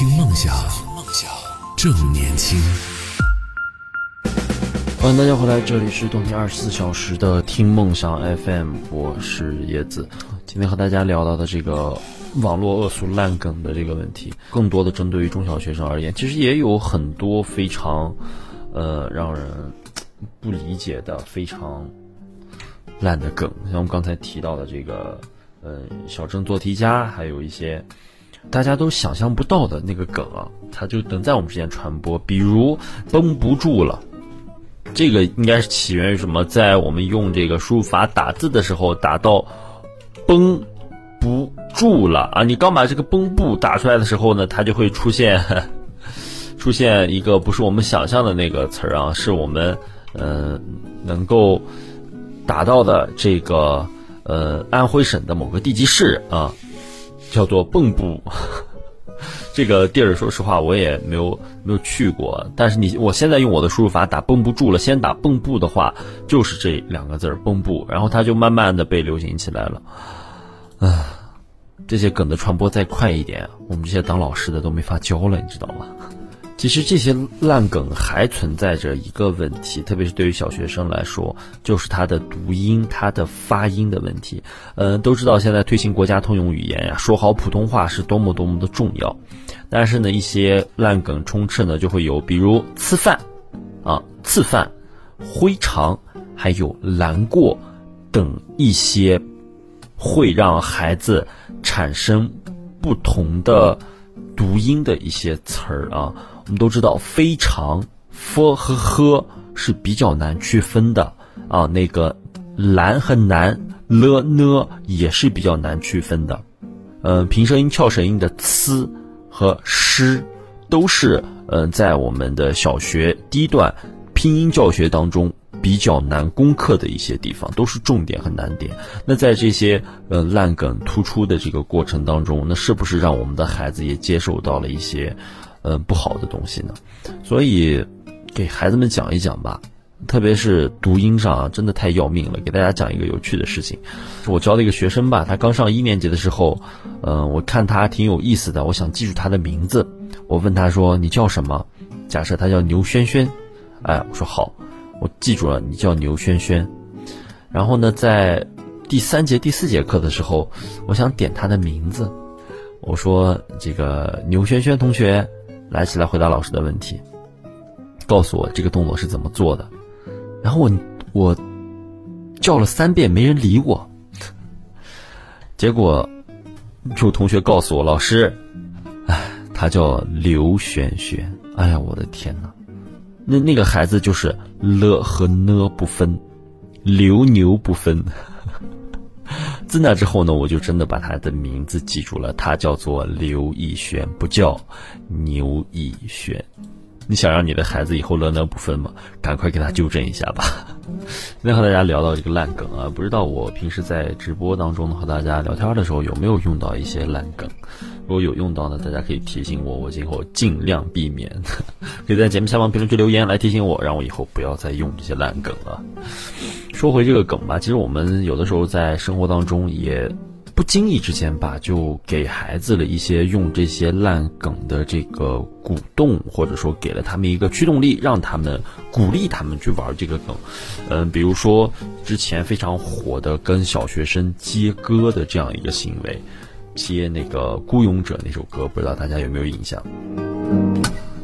听梦想，梦想正年轻。欢迎大家回来，这里是动听二十四小时的听梦想 FM，我是叶子。今天和大家聊到的这个网络恶俗烂梗的这个问题，更多的针对于中小学生而言，其实也有很多非常呃让人不理解的非常烂的梗，像我们刚才提到的这个呃小镇做题家，还有一些大家都想象不到的那个梗啊，它就能在我们之间传播，比如绷不住了。这个应该是起源于什么？在我们用这个输入法打字的时候，打到绷不住了啊！你刚把这个绷不打出来的时候呢，它就会出现 出现一个不是我们想象的那个词儿啊，是我们嗯能够达到的这个呃安徽省的某个地级市啊，叫做蚌埠。这个地儿，说实话，我也没有没有去过。但是你，我现在用我的输入法打“绷不住了”，先打“蚌埠”的话，就是这两个字儿“蚌埠”，然后它就慢慢的被流行起来了。啊，这些梗的传播再快一点，我们这些当老师的都没法教了，你知道吗？其实这些烂梗还存在着一个问题，特别是对于小学生来说，就是它的读音、它的发音的问题。嗯，都知道现在推行国家通用语言呀，说好普通话是多么多么的重要。但是呢，一些烂梗充斥呢，就会有，比如“吃饭”啊、“次饭”、“灰常”还有“难过”等一些会让孩子产生不同的读音的一些词儿啊。我们都知道，非常 f 和 h 是比较难区分的啊。那个蓝和难 l n 也是比较难区分的。嗯，平舌音、翘舌音的 c 和 sh 都是嗯在我们的小学低段拼音教学当中比较难攻克的一些地方，都是重点和难点。那在这些呃烂梗突出的这个过程当中，那是不是让我们的孩子也接受到了一些？呃，不好的东西呢，所以给孩子们讲一讲吧，特别是读音上啊，真的太要命了。给大家讲一个有趣的事情，我教的一个学生吧，他刚上一年级的时候，嗯，我看他挺有意思的，我想记住他的名字，我问他说：“你叫什么？”假设他叫牛轩轩，哎，我说好，我记住了，你叫牛轩轩。然后呢，在第三节、第四节课的时候，我想点他的名字，我说：“这个牛轩轩同学。”来起来回答老师的问题，告诉我这个动作是怎么做的。然后我我叫了三遍，没人理我。结果有同学告诉我，老师，哎，他叫刘轩轩。哎呀，我的天哪！那那个孩子就是了和呢不分，刘牛不分。自那之后呢，我就真的把他的名字记住了，他叫做刘逸轩，不叫牛逸轩。你想让你的孩子以后乐乐不分吗？赶快给他纠正一下吧。今天和大家聊到这个烂梗啊，不知道我平时在直播当中和大家聊天的时候有没有用到一些烂梗？如果有用到呢，大家可以提醒我，我今后尽量避免。可以在节目下方评论区留言来提醒我，让我以后不要再用这些烂梗了。说回这个梗吧，其实我们有的时候在生活当中也。不经意之间吧，就给孩子了一些用这些烂梗的这个鼓动，或者说给了他们一个驱动力，让他们鼓励他们去玩这个梗。嗯，比如说之前非常火的跟小学生接歌的这样一个行为，接那个《孤勇者》那首歌，不知道大家有没有印象？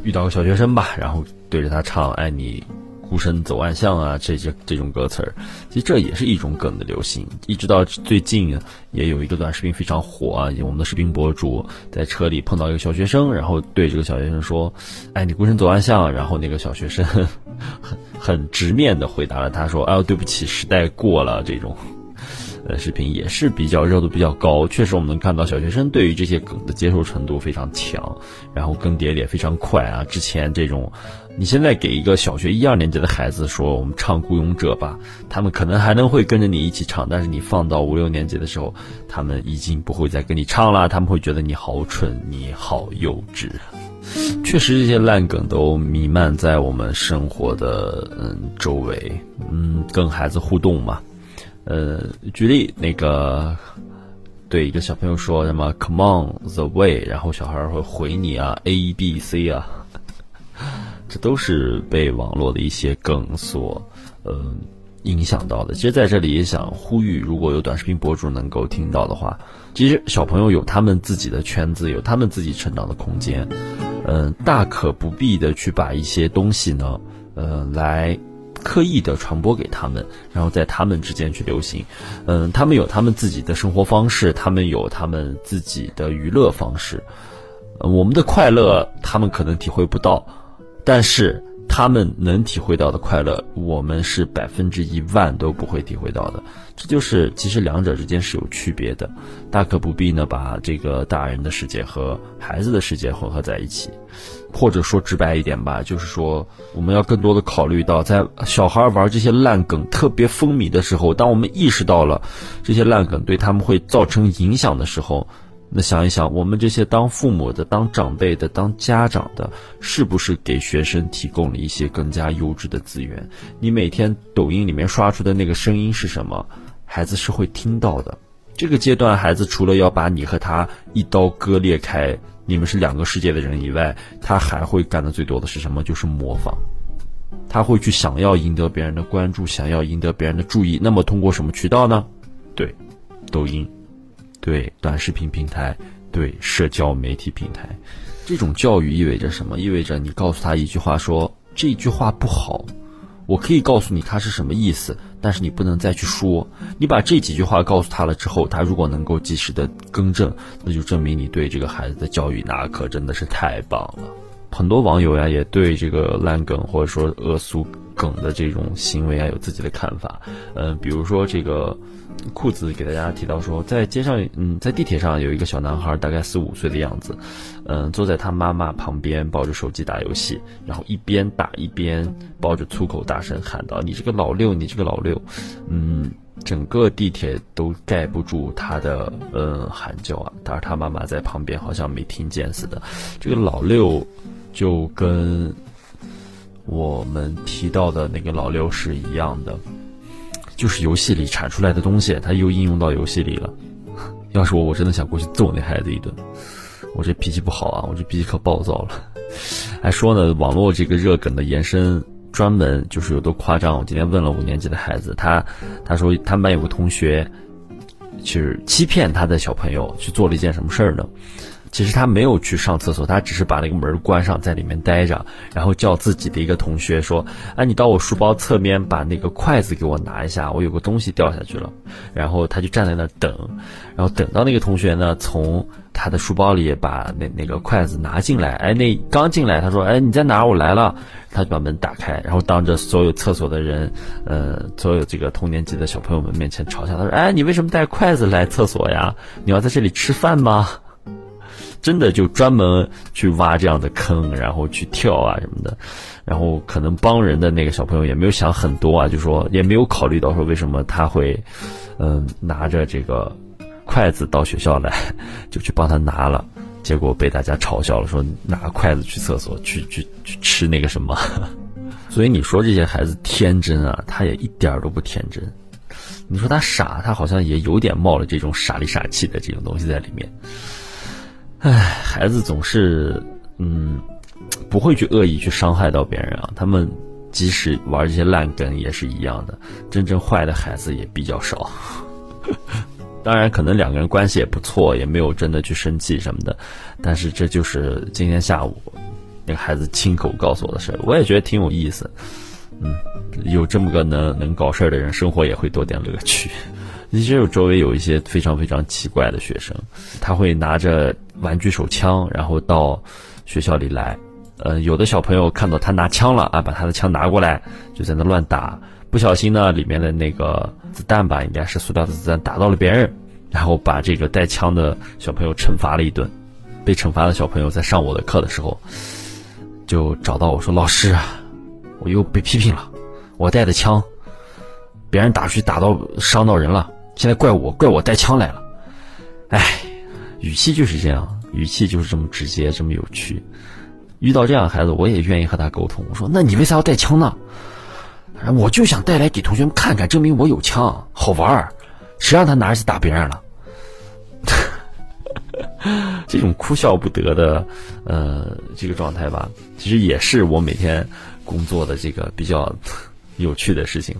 遇到个小学生吧，然后对着他唱《爱你》。孤身走暗巷啊，这些这种歌词儿，其实这也是一种梗的流行。一直到最近，也有一个短视频非常火啊，我们的视频博主在车里碰到一个小学生，然后对这个小学生说：“哎，你孤身走暗巷。”然后那个小学生很很直面的回答了他说：“哎，对不起，时代过了。”这种。呃，视频也是比较热度比较高，确实我们能看到小学生对于这些梗的接受程度非常强，然后更迭也非常快啊。之前这种，你现在给一个小学一二年级的孩子说我们唱《孤勇者》吧，他们可能还能会跟着你一起唱，但是你放到五六年级的时候，他们已经不会再跟你唱了，他们会觉得你好蠢，你好幼稚。确实，这些烂梗都弥漫在我们生活的嗯周围，嗯，跟孩子互动嘛。呃，举例那个对一个小朋友说什么 “Come on the way”，然后小孩会回你啊 “A B C” 啊，这都是被网络的一些梗所呃影响到的。其实在这里也想呼吁，如果有短视频博主能够听到的话，其实小朋友有他们自己的圈子，有他们自己成长的空间，嗯，大可不必的去把一些东西呢，呃，来。刻意的传播给他们，然后在他们之间去流行，嗯，他们有他们自己的生活方式，他们有他们自己的娱乐方式，我们的快乐他们可能体会不到，但是他们能体会到的快乐，我们是百分之一万都不会体会到的。这就是其实两者之间是有区别的，大可不必呢把这个大人的世界和孩子的世界混合在一起。或者说直白一点吧，就是说我们要更多的考虑到，在小孩玩这些烂梗特别风靡的时候，当我们意识到了这些烂梗对他们会造成影响的时候，那想一想，我们这些当父母的、当长辈的、当家长的，是不是给学生提供了一些更加优质的资源？你每天抖音里面刷出的那个声音是什么？孩子是会听到的。这个阶段，孩子除了要把你和他一刀割裂开。你们是两个世界的人以外，他还会干的最多的是什么？就是模仿。他会去想要赢得别人的关注，想要赢得别人的注意。那么通过什么渠道呢？对，抖音，对短视频平台，对社交媒体平台。这种教育意味着什么？意味着你告诉他一句话，说这句话不好。我可以告诉你它是什么意思，但是你不能再去说。你把这几句话告诉他了之后，他如果能够及时的更正，那就证明你对这个孩子的教育那可真的是太棒了。很多网友呀也对这个烂梗或者说恶俗梗的这种行为啊有自己的看法。嗯，比如说这个。裤子给大家提到说，在街上，嗯，在地铁上有一个小男孩，大概四五岁的样子，嗯，坐在他妈妈旁边，抱着手机打游戏，然后一边打一边抱着粗口大声喊道：“你这个老六，你这个老六！”嗯，整个地铁都盖不住他的嗯喊叫啊，但是他妈妈在旁边好像没听见似的。这个老六就跟我们提到的那个老六是一样的。就是游戏里产出来的东西，他又应用到游戏里了。要是我，我真的想过去揍那孩子一顿。我这脾气不好啊，我这脾气可暴躁了。还说呢，网络这个热梗的延伸，专门就是有多夸张。我今天问了五年级的孩子，他他说他们班有个同学，去欺骗他的小朋友去做了一件什么事儿呢？其实他没有去上厕所，他只是把那个门关上，在里面待着，然后叫自己的一个同学说：“哎，你到我书包侧面把那个筷子给我拿一下，我有个东西掉下去了。”然后他就站在那儿等，然后等到那个同学呢从他的书包里把那那个筷子拿进来，哎，那刚进来他说：“哎，你在哪儿？我来了。”他就把门打开，然后当着所有厕所的人，呃，所有这个同年级的小朋友们面前嘲笑他说：“哎，你为什么带筷子来厕所呀？你要在这里吃饭吗？”真的就专门去挖这样的坑，然后去跳啊什么的，然后可能帮人的那个小朋友也没有想很多啊，就说也没有考虑到说为什么他会，嗯，拿着这个筷子到学校来，就去帮他拿了，结果被大家嘲笑了，说拿筷子去厕所去去去吃那个什么，所以你说这些孩子天真啊，他也一点都不天真，你说他傻，他好像也有点冒了这种傻里傻气的这种东西在里面。唉，孩子总是，嗯，不会去恶意去伤害到别人啊。他们即使玩这些烂梗也是一样的，真正坏的孩子也比较少。当然，可能两个人关系也不错，也没有真的去生气什么的。但是这就是今天下午那个孩子亲口告诉我的事儿，我也觉得挺有意思。嗯，有这么个能能搞事儿的人，生活也会多点乐趣。其实我周围有一些非常非常奇怪的学生，他会拿着玩具手枪，然后到学校里来。呃，有的小朋友看到他拿枪了啊，把他的枪拿过来，就在那乱打。不小心呢，里面的那个子弹吧，应该是塑料的子弹，打到了别人，然后把这个带枪的小朋友惩罚了一顿。被惩罚的小朋友在上我的课的时候，就找到我说：“老师，我又被批评了，我带的枪，别人打去打到伤到人了。”现在怪我，怪我带枪来了，哎，语气就是这样，语气就是这么直接，这么有趣。遇到这样的孩子，我也愿意和他沟通。我说：“那你为啥要带枪呢？”我就想带来给同学们看看，证明我有枪，好玩儿。谁让他拿着去打别人了？这种哭笑不得的呃这个状态吧，其实也是我每天工作的这个比较有趣的事情。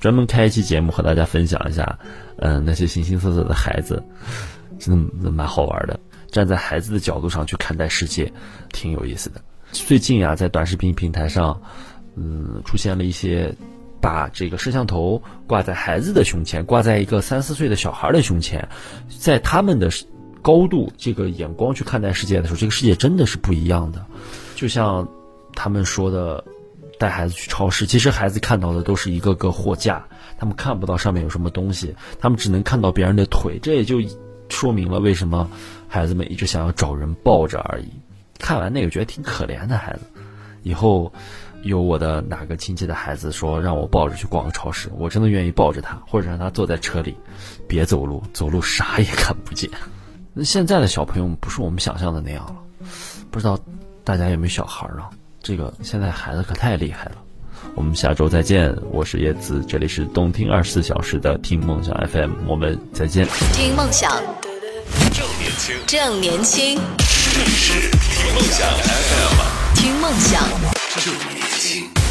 专门开一期节目和大家分享一下，嗯，那些形形色色的孩子，真的蛮好玩的。站在孩子的角度上去看待世界，挺有意思的。最近呀，在短视频平台上，嗯，出现了一些把这个摄像头挂在孩子的胸前，挂在一个三四岁的小孩的胸前，在他们的高度这个眼光去看待世界的时候，这个世界真的是不一样的。就像他们说的。带孩子去超市，其实孩子看到的都是一个个货架，他们看不到上面有什么东西，他们只能看到别人的腿，这也就说明了为什么孩子们一直想要找人抱着而已。看完那个觉得挺可怜的孩子，以后有我的哪个亲戚的孩子说让我抱着去逛个超市，我真的愿意抱着他，或者让他坐在车里，别走路，走路啥也看不见。那现在的小朋友不是我们想象的那样了，不知道大家有没有小孩啊？这个现在孩子可太厉害了，我们下周再见。我是叶子，这里是动听二十四小时的听梦想 FM，我们再见。听梦想，轻，正年轻，这里是听梦想 FM，听梦想。正年轻。